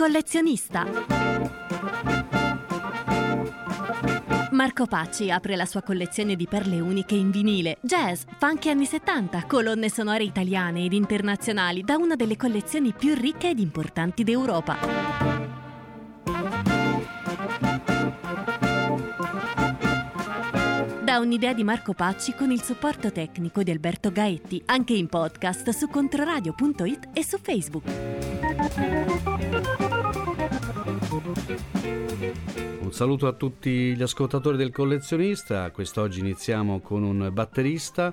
collezionista. Marco Pacci apre la sua collezione di perle uniche in vinile, jazz, funk anni 70, colonne sonore italiane ed internazionali da una delle collezioni più ricche ed importanti d'Europa. Da un'idea di Marco Pacci con il supporto tecnico di Alberto Gaetti, anche in podcast su controradio.it e su Facebook. Un saluto a tutti gli ascoltatori del collezionista. Quest'oggi iniziamo con un batterista,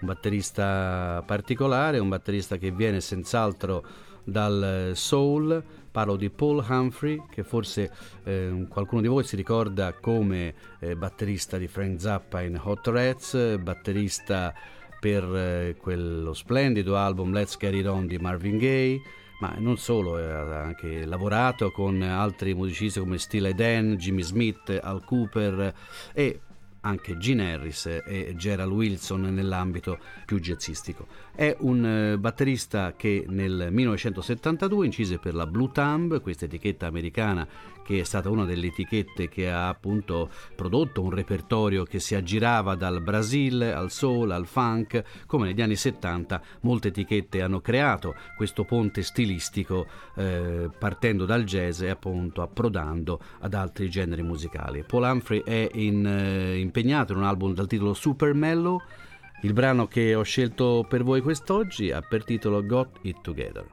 un batterista particolare, un batterista che viene senz'altro dal soul. Parlo di Paul Humphrey, che forse eh, qualcuno di voi si ricorda come eh, batterista di Frank Zappa in Hot Rats, batterista per eh, quello splendido album Let's Get It On di Marvin Gaye, ma non solo, ha anche lavorato con altri musicisti come Steely Dan, Jimmy Smith, Al Cooper e anche Gene Harris e Gerald Wilson nell'ambito più jazzistico. È un eh, batterista che nel 1972 incise per la Blue Thumb, questa etichetta americana che è stata una delle etichette che ha appunto prodotto un repertorio che si aggirava dal Brasile al soul, al funk, come negli anni 70 molte etichette hanno creato questo ponte stilistico eh, partendo dal jazz e appunto approdando ad altri generi musicali. Paul Humphrey è in, eh, impegnato in un album dal titolo Super Mellow. Il brano che ho scelto per voi quest'oggi ha per titolo Got It Together.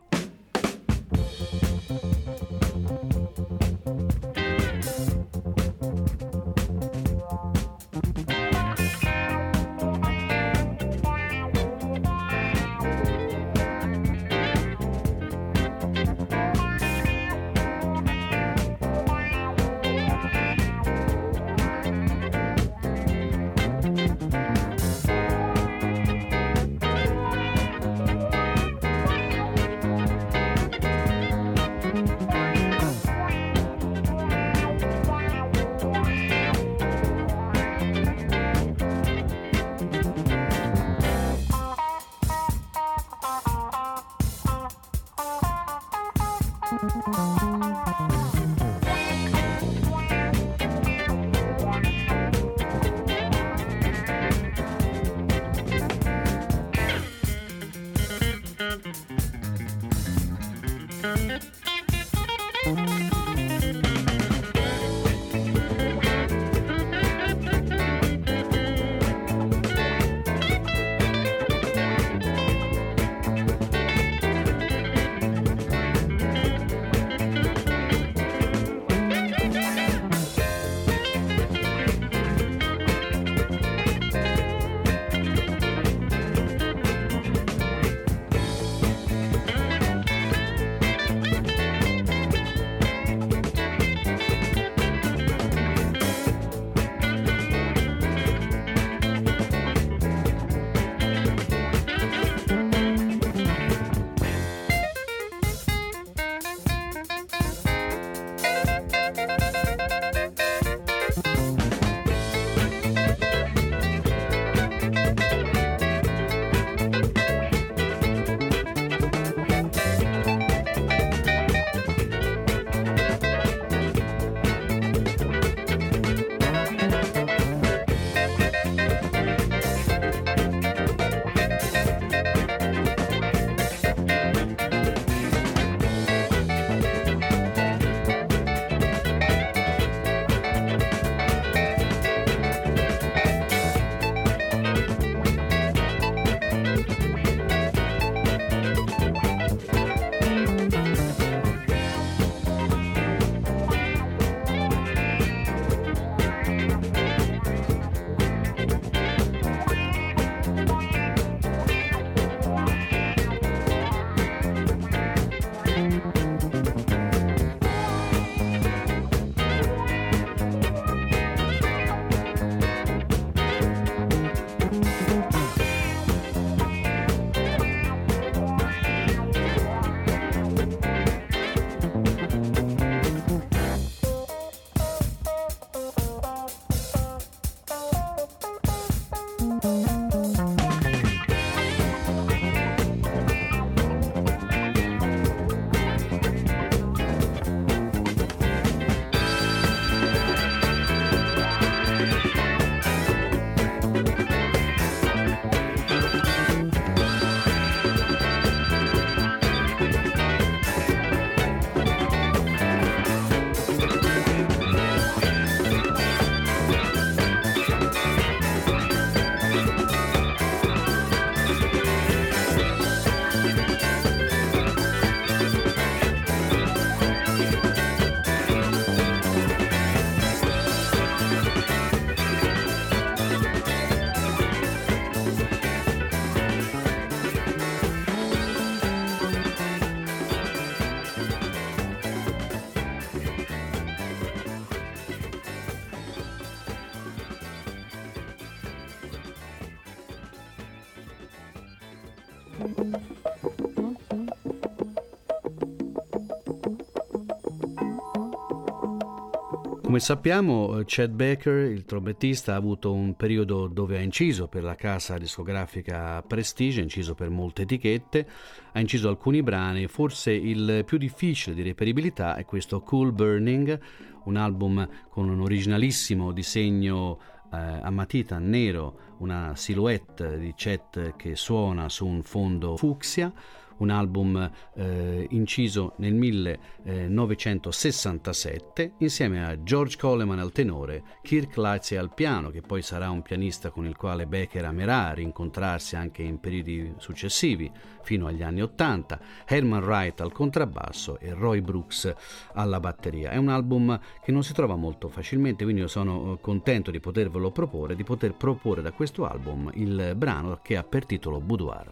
Come sappiamo, Chad Baker, il trombettista, ha avuto un periodo dove ha inciso per la casa discografica Prestige, ha inciso per molte etichette, ha inciso alcuni brani, forse il più difficile di reperibilità è questo Cool Burning, un album con un originalissimo disegno eh, a matita nero, una silhouette di Chet che suona su un fondo fucsia, un album eh, inciso nel 1967 insieme a George Coleman al tenore, Kirk Lightsey al piano, che poi sarà un pianista con il quale Becker amerà rincontrarsi anche in periodi successivi, fino agli anni 80, Herman Wright al contrabbasso e Roy Brooks alla batteria. È un album che non si trova molto facilmente, quindi io sono eh, contento di potervelo proporre, di poter proporre da questo album il brano che ha per titolo Boudoir.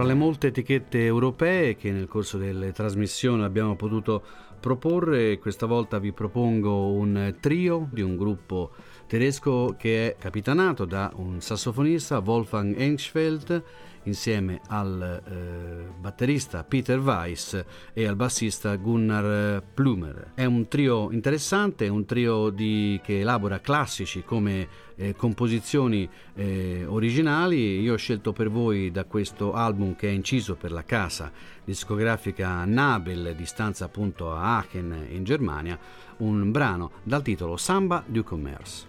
Fra le molte etichette europee che nel corso delle trasmissioni abbiamo potuto proporre, questa volta vi propongo un trio di un gruppo tedesco che è capitanato da un sassofonista Wolfgang Engschfeld insieme al eh, batterista Peter Weiss e al bassista Gunnar Plumer. È un trio interessante, un trio di, che elabora classici come eh, composizioni eh, originali. Io ho scelto per voi da questo album che è inciso per la casa discografica Nabel di stanza appunto a Aachen in Germania, un brano dal titolo Samba du Commerce.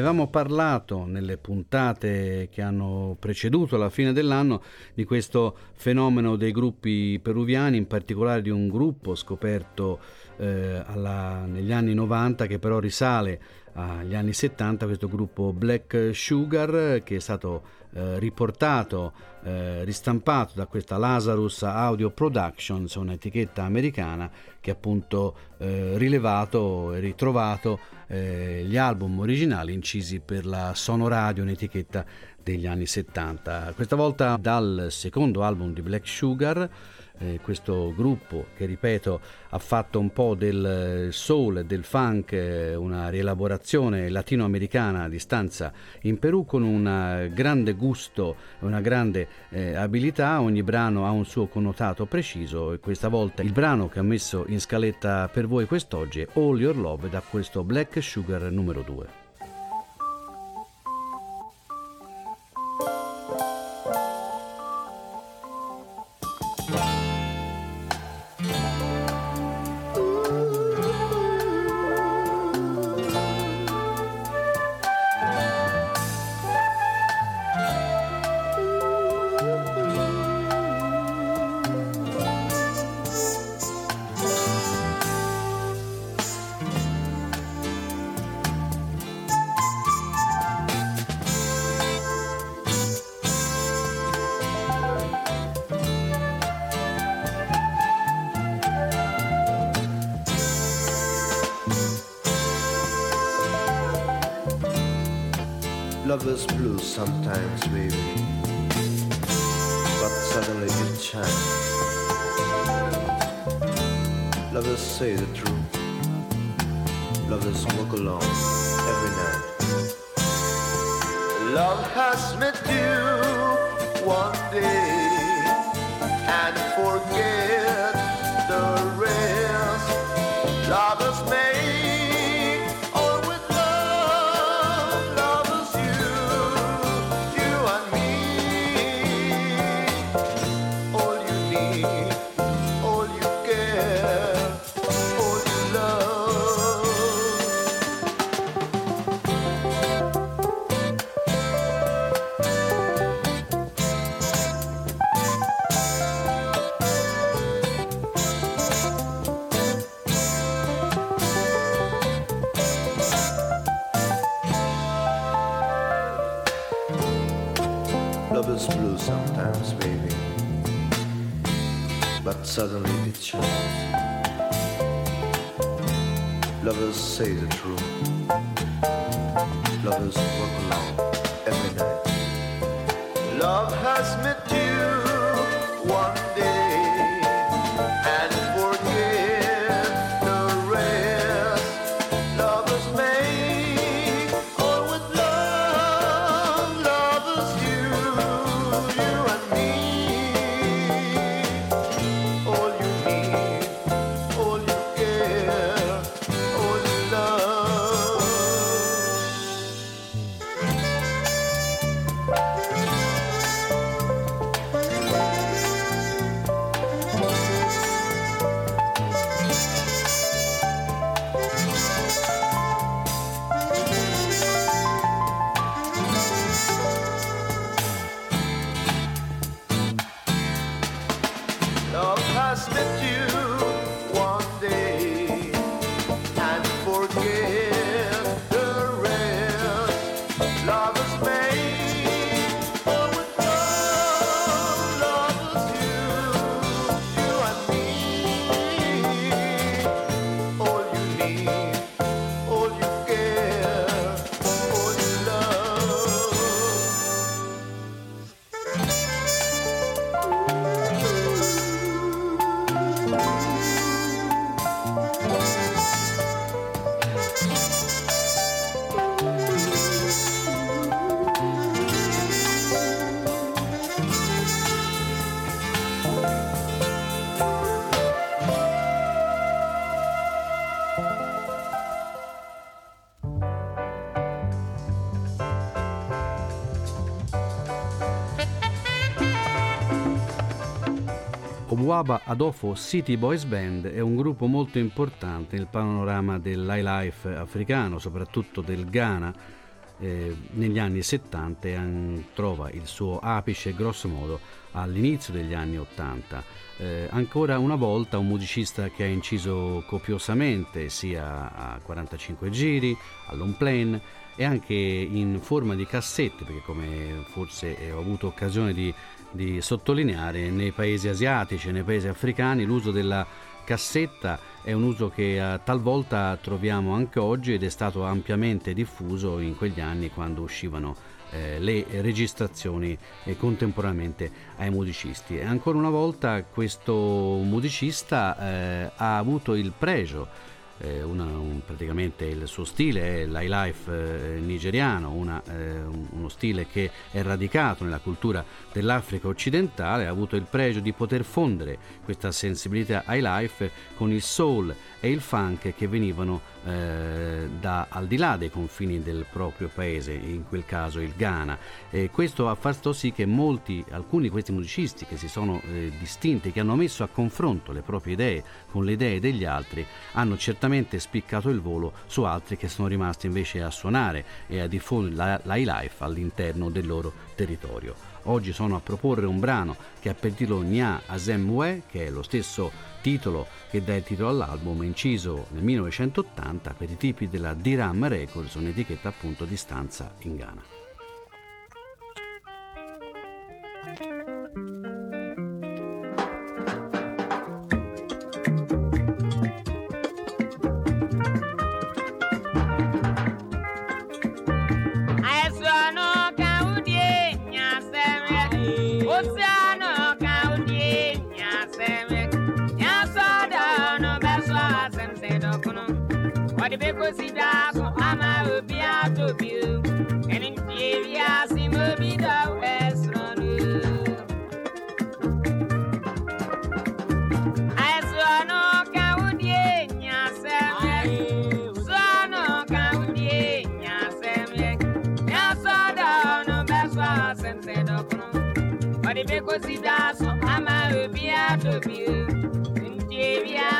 Avevamo parlato nelle puntate che hanno preceduto la fine dell'anno di questo fenomeno dei gruppi peruviani, in particolare di un gruppo scoperto eh, alla, negli anni 90 che però risale agli anni 70, questo gruppo Black Sugar che è stato eh, riportato, eh, ristampato da questa Lazarus Audio Productions, un'etichetta americana che ha appunto eh, rilevato e ritrovato eh, gli album originali incisi per la Sonoradio, un'etichetta degli anni 70. Questa volta dal secondo album di Black Sugar eh, questo gruppo che ripeto ha fatto un po' del soul e del funk, eh, una rielaborazione latinoamericana a distanza in Perù con un grande gusto, una grande eh, abilità, ogni brano ha un suo connotato preciso e questa volta il brano che ho messo in scaletta per voi quest'oggi è All Your Love da questo Black Sugar numero 2. Lover's blue sometimes, baby, but suddenly it changes. Lovers say the truth. Lovers walk alone every night. Love has met you one day and forget Obuaba Adofo City Boys Band è un gruppo molto importante nel panorama dell'highlife africano, soprattutto del Ghana, eh, negli anni 70 e trova il suo apice grosso modo all'inizio degli anni 80. Eh, ancora una volta un musicista che ha inciso copiosamente sia a 45 giri, all'on plane e anche in forma di cassette, perché come forse ho avuto occasione di, di sottolineare, nei paesi asiatici e nei paesi africani l'uso della cassetta è un uso che eh, talvolta troviamo anche oggi ed è stato ampiamente diffuso in quegli anni quando uscivano eh, le registrazioni eh, contemporaneamente ai musicisti. E ancora una volta questo musicista eh, ha avuto il pregio una, un, praticamente il suo stile è l'highlife eh, nigeriano, una, eh, uno stile che è radicato nella cultura dell'Africa occidentale, ha avuto il pregio di poter fondere questa sensibilità highlife con il soul e il funk che venivano eh, da al di là dei confini del proprio paese, in quel caso il Ghana. E questo ha fatto sì che molti, alcuni di questi musicisti che si sono eh, distinti, che hanno messo a confronto le proprie idee con le idee degli altri, hanno certamente spiccato il volo su altri che sono rimasti invece a suonare e a diffondere la, la life all'interno del loro territorio. Oggi sono a proporre un brano che ha per titolo Nya Azemwe, che è lo stesso titolo che dà il titolo all'album, inciso nel 1980 per i tipi della Diram Records, un'etichetta appunto di stanza in Ghana. kosida kun ama obi atobi o ẹni tí èmi àsìmọ́bí dọ̀wọ́ ẹ̀sán lò. àìsàn ọ̀nà kàwọn sọ ama obi atobi o ẹni.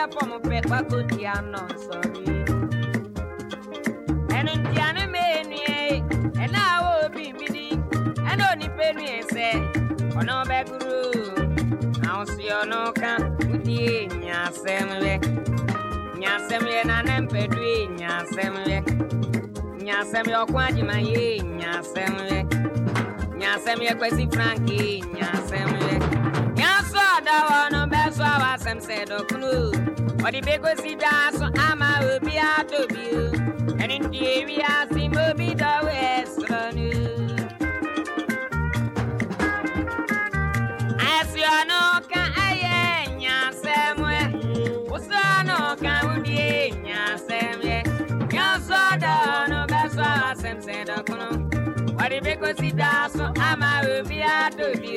hapo mupe kwa kutia no sorry. I'm not sorry. ẹ ẹna awo bibidi ẹna onipa enu ẹsẹ ọna ọbẹ guru àwọn sì ọna ọka kudi enya asẹm lẹ nya asẹm lẹ nana mpẹdu enya asẹm lẹ nya asẹm lẹ ọkọ adima yẹ enya asẹm lẹ nya asẹm lẹ kwesi frankie enya dawa no meso awasem se dokunu odi beko si jaso ama obi atobi eni ndi ewi asi mobi dawe esronu asi ono ka aye nyasemwe uso ono ka udi nyasemwe nyaso dawa no meso awasem se dokunu odi beko si jaso ama obi atobi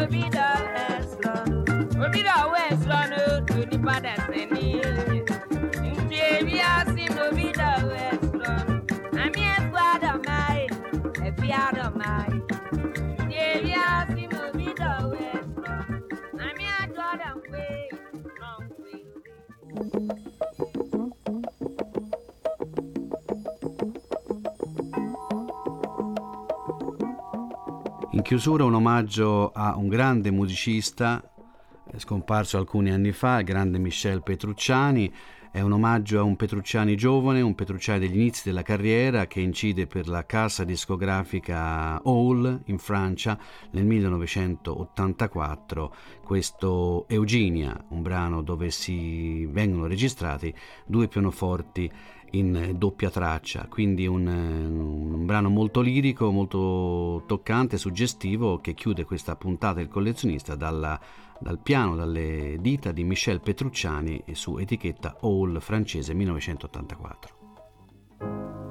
olvida eso, olvida eso, no tu ni padres In chiusura un omaggio a un grande musicista scomparso alcuni anni fa, il grande Michel Petrucciani. È un omaggio a un Petrucciani giovane, un Petrucciani degli inizi della carriera che incide per la casa discografica Hall in Francia nel 1984 questo Eugenia, un brano dove si vengono registrati due pianoforti in doppia traccia, quindi un, un, brano molto lirico, molto toccante, suggestivo che chiude questa puntata del collezionista dalla, dal piano, dalle dita di Michel Petrucciani su etichetta Hall francese 1984.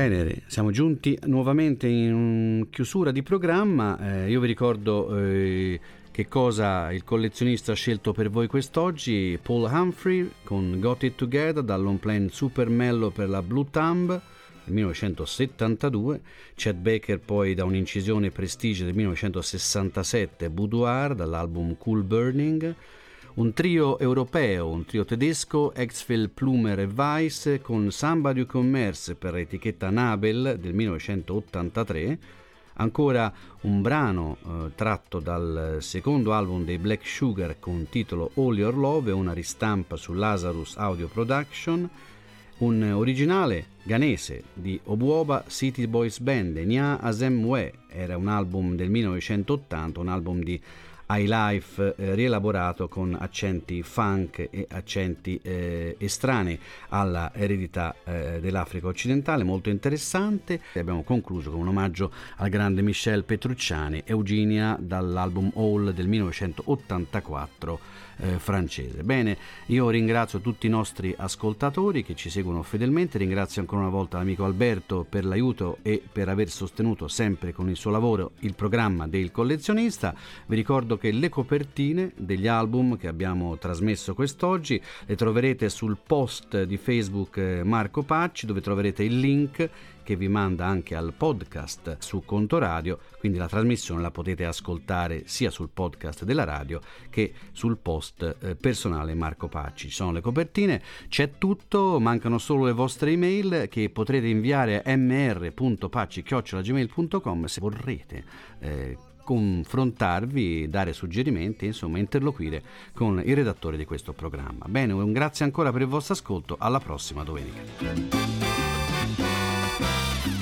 Bene, siamo giunti nuovamente in chiusura di programma. Eh, io vi ricordo eh, che cosa il collezionista ha scelto per voi quest'oggi. Paul Humphrey con Got It Together dall'on plan Super Mello per la Blue Thumb del 1972. Chet Baker poi da un'incisione Prestige del 1967 Boudoir dall'album Cool Burning un trio europeo, un trio tedesco, Exfel, Plumer e Weiss, con Samba du Commerce per etichetta Nabel del 1983, ancora un brano eh, tratto dal secondo album dei Black Sugar con titolo All Your Love una ristampa su Lazarus Audio Production, un originale ghanese di Obuoba City Boys Band, Nya Asem We, era un album del 1980, un album di high life eh, rielaborato con accenti funk e accenti eh, estranei alla eredità eh, dell'Africa occidentale, molto interessante. E abbiamo concluso con un omaggio al grande Michel Petrucciani, Eugenia dall'album All del 1984 eh, francese. Bene, io ringrazio tutti i nostri ascoltatori che ci seguono fedelmente, ringrazio ancora una volta l'amico Alberto per l'aiuto e per aver sostenuto sempre con il suo lavoro il programma del collezionista. Vi ricordo che le copertine degli album che abbiamo trasmesso quest'oggi le troverete sul post di Facebook eh, Marco Pacci dove troverete il link che vi manda anche al podcast su Conto Radio, quindi la trasmissione la potete ascoltare sia sul podcast della radio che sul post eh, personale Marco Pacci. Ci sono le copertine, c'è tutto, mancano solo le vostre email che potrete inviare a mr.pacci.gmail.com se vorrete. Eh, confrontarvi, dare suggerimenti, insomma interloquire con i redattori di questo programma. Bene, un grazie ancora per il vostro ascolto, alla prossima domenica. Thank you.